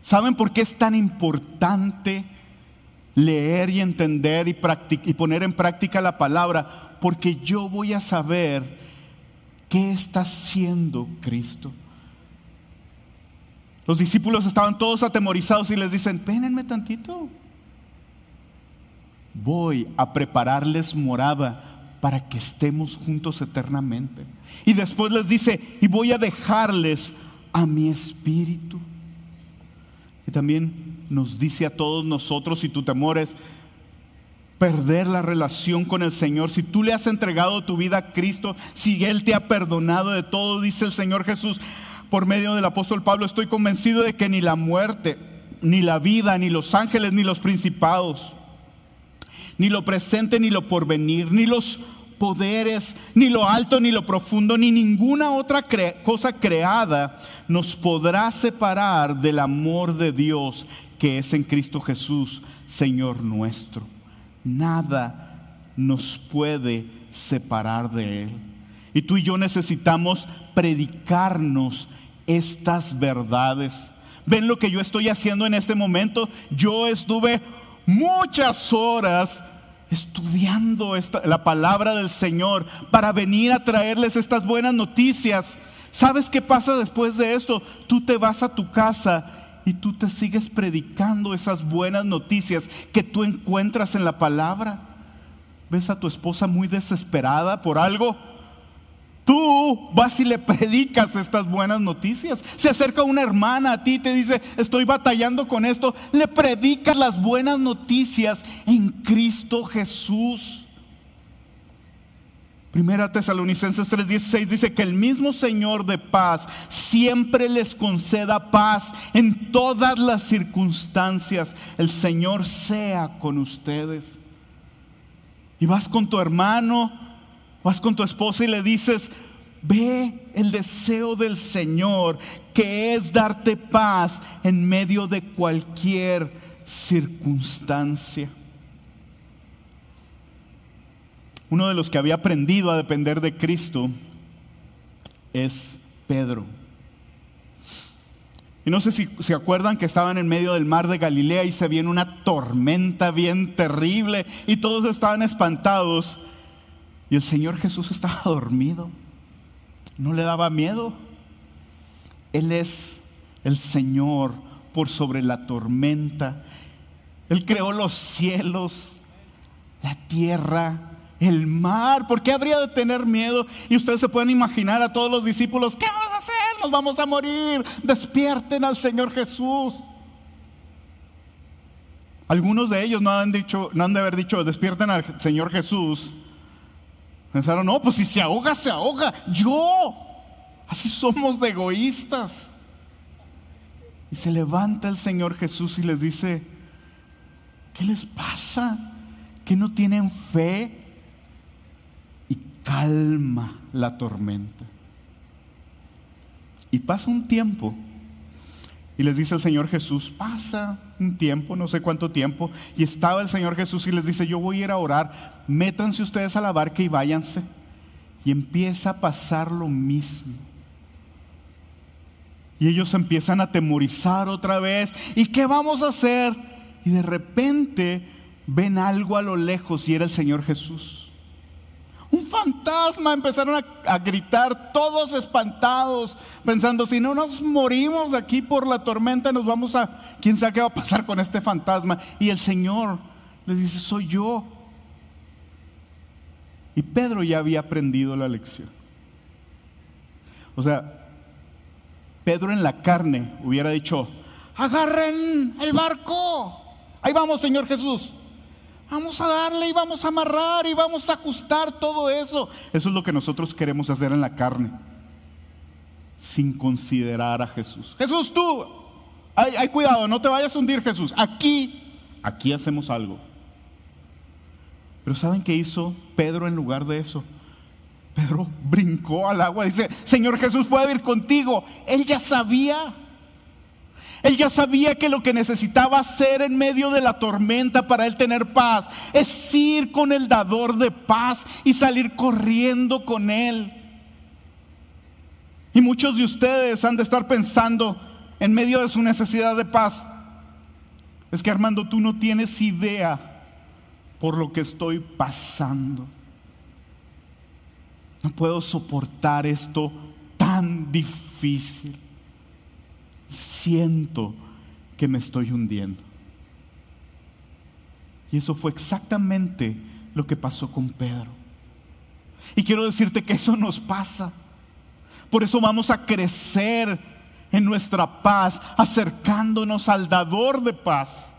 ¿Saben por qué es tan importante leer y entender y, y poner en práctica la palabra? Porque yo voy a saber qué está haciendo Cristo. Los discípulos estaban todos atemorizados y les dicen, vénenme tantito. Voy a prepararles morada para que estemos juntos eternamente. Y después les dice, y voy a dejarles a mi espíritu. Y también nos dice a todos nosotros, si tu temor es perder la relación con el Señor, si tú le has entregado tu vida a Cristo, si Él te ha perdonado de todo, dice el Señor Jesús, por medio del apóstol Pablo, estoy convencido de que ni la muerte, ni la vida, ni los ángeles, ni los principados, ni lo presente, ni lo porvenir, ni los poderes, ni lo alto, ni lo profundo, ni ninguna otra cosa creada nos podrá separar del amor de Dios que es en Cristo Jesús, Señor nuestro. Nada nos puede separar de Él. Y tú y yo necesitamos predicarnos estas verdades. ¿Ven lo que yo estoy haciendo en este momento? Yo estuve muchas horas estudiando la palabra del Señor para venir a traerles estas buenas noticias. ¿Sabes qué pasa después de esto? Tú te vas a tu casa y tú te sigues predicando esas buenas noticias que tú encuentras en la palabra. ¿Ves a tu esposa muy desesperada por algo? Tú vas y le predicas estas buenas noticias. Se acerca una hermana a ti y te dice, estoy batallando con esto. Le predicas las buenas noticias en Cristo Jesús. Primera Tesalonicenses 3:16 dice que el mismo Señor de paz siempre les conceda paz en todas las circunstancias. El Señor sea con ustedes. Y vas con tu hermano Vas con tu esposa y le dices, ve el deseo del Señor, que es darte paz en medio de cualquier circunstancia. Uno de los que había aprendido a depender de Cristo es Pedro. Y no sé si se acuerdan que estaban en medio del mar de Galilea y se viene una tormenta bien terrible y todos estaban espantados. Y el Señor Jesús estaba dormido. No le daba miedo. Él es el Señor por sobre la tormenta. Él creó los cielos, la tierra, el mar. ¿Por qué habría de tener miedo? Y ustedes se pueden imaginar a todos los discípulos, ¿qué vamos a hacer? Nos vamos a morir. Despierten al Señor Jesús. Algunos de ellos no han, dicho, no han de haber dicho, despierten al Señor Jesús Pensaron, no, pues si se ahoga, se ahoga. Yo. Así somos de egoístas. Y se levanta el Señor Jesús y les dice, ¿qué les pasa? ¿Que no tienen fe? Calma la tormenta. Y pasa un tiempo y les dice el Señor Jesús, pasa un tiempo, no sé cuánto tiempo, y estaba el Señor Jesús y les dice, yo voy a ir a orar, métanse ustedes a la barca y váyanse. Y empieza a pasar lo mismo. Y ellos empiezan a temorizar otra vez. ¿Y qué vamos a hacer? Y de repente ven algo a lo lejos y era el Señor Jesús un fantasma. Empezaron a, gritar todos espantados, pensando, si no nos morimos aquí por la tormenta, nos vamos a, quién sabe qué va a pasar con este fantasma. Y el Señor les dice, soy yo. Y Pedro ya había aprendido la lección. O sea, Pedro en la carne hubiera dicho, agarren el barco. Ahí vamos, Señor Jesús. Vamos a darle y vamos a amarrar y vamos a ajustar todo eso. Eso es lo que nosotros queremos hacer en la carne, sin considerar a Jesús. Jesús, tú, hay, cuidado, no te vayas a hundir, Jesús. Aquí, aquí hacemos algo. Pero ¿saben qué hizo Pedro en lugar de eso? Pedro brincó al agua y dice, Señor Jesús, puede ir contigo. Él ya sabía. Él ya sabía que lo que necesitaba hacer en medio de la tormenta para él tener paz es ir con el dador de paz y salir corriendo con él. Y muchos de ustedes han de estar pensando, en medio de su necesidad de paz. Es que Armando, tú no tienes idea por lo que estoy pasando. No puedo soportar esto tan difícil. Siento que me estoy hundiendo. Y eso fue exactamente lo que pasó con Pedro. Y quiero decirte que eso nos pasa. Por eso vamos a crecer en nuestra paz, acercándonos al dador de paz,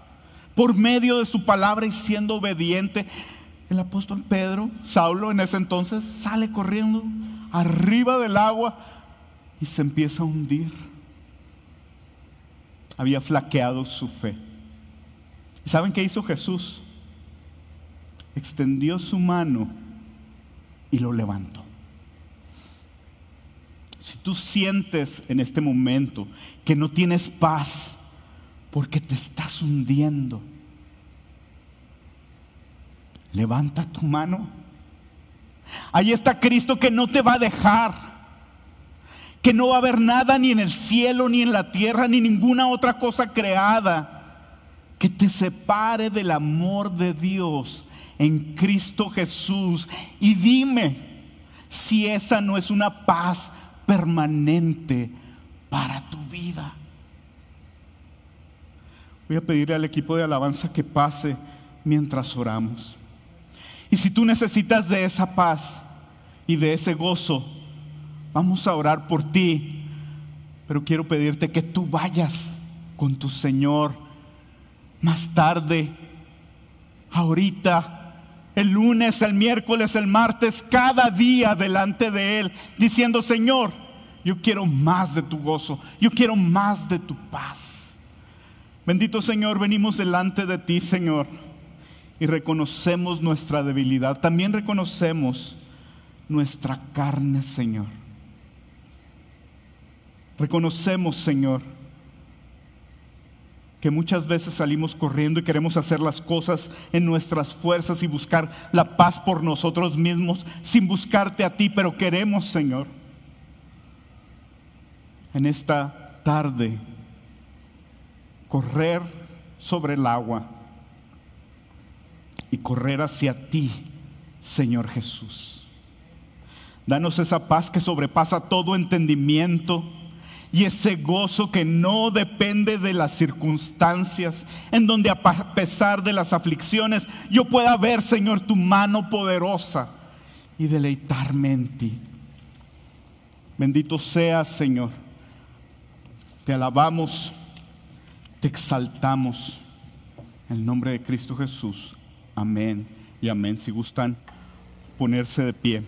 por medio de su palabra y siendo obediente. El apóstol Pedro, Saulo en ese entonces, sale corriendo arriba del agua y se empieza a hundir. Había flaqueado su fe. ¿Y saben qué hizo Jesús? Extendió su mano y lo levantó. Si tú sientes en este momento que no tienes paz porque te estás hundiendo, levanta tu mano. Ahí está Cristo que no te va a dejar, que no va a haber nada ni en el cielo, ni en la tierra, ni ninguna otra cosa creada que te separe del amor de Dios en Cristo Jesús. Y dime si esa no es una paz permanente para tu vida. Voy a pedirle al equipo de alabanza que pase mientras oramos. Y si tú necesitas de esa paz y de ese gozo, vamos a orar por ti. Pero quiero pedirte que tú vayas con tu Señor más tarde, ahorita el lunes, el miércoles, el martes, cada día delante de Él, diciendo, Señor, yo quiero más de tu gozo, yo quiero más de tu paz. Bendito Señor, venimos delante de ti, Señor, y reconocemos nuestra debilidad. También reconocemos nuestra carne, Señor. Reconocemos, Señor, que muchas veces salimos corriendo y queremos hacer las cosas en nuestras fuerzas y buscar la paz por nosotros mismos sin buscarte a ti, pero queremos, Señor, en esta tarde correr sobre el agua y correr hacia ti, Señor Jesús. Danos esa paz que sobrepasa todo entendimiento y ese gozo que no depende de las circunstancias, en donde a pesar de las aflicciones yo pueda ver, Señor, tu mano poderosa y deleitarme en ti. Bendito seas, Señor. Te alabamos, te exaltamos. En el nombre de Cristo Jesús. Amén y amén. Si gustan ponerse de pie.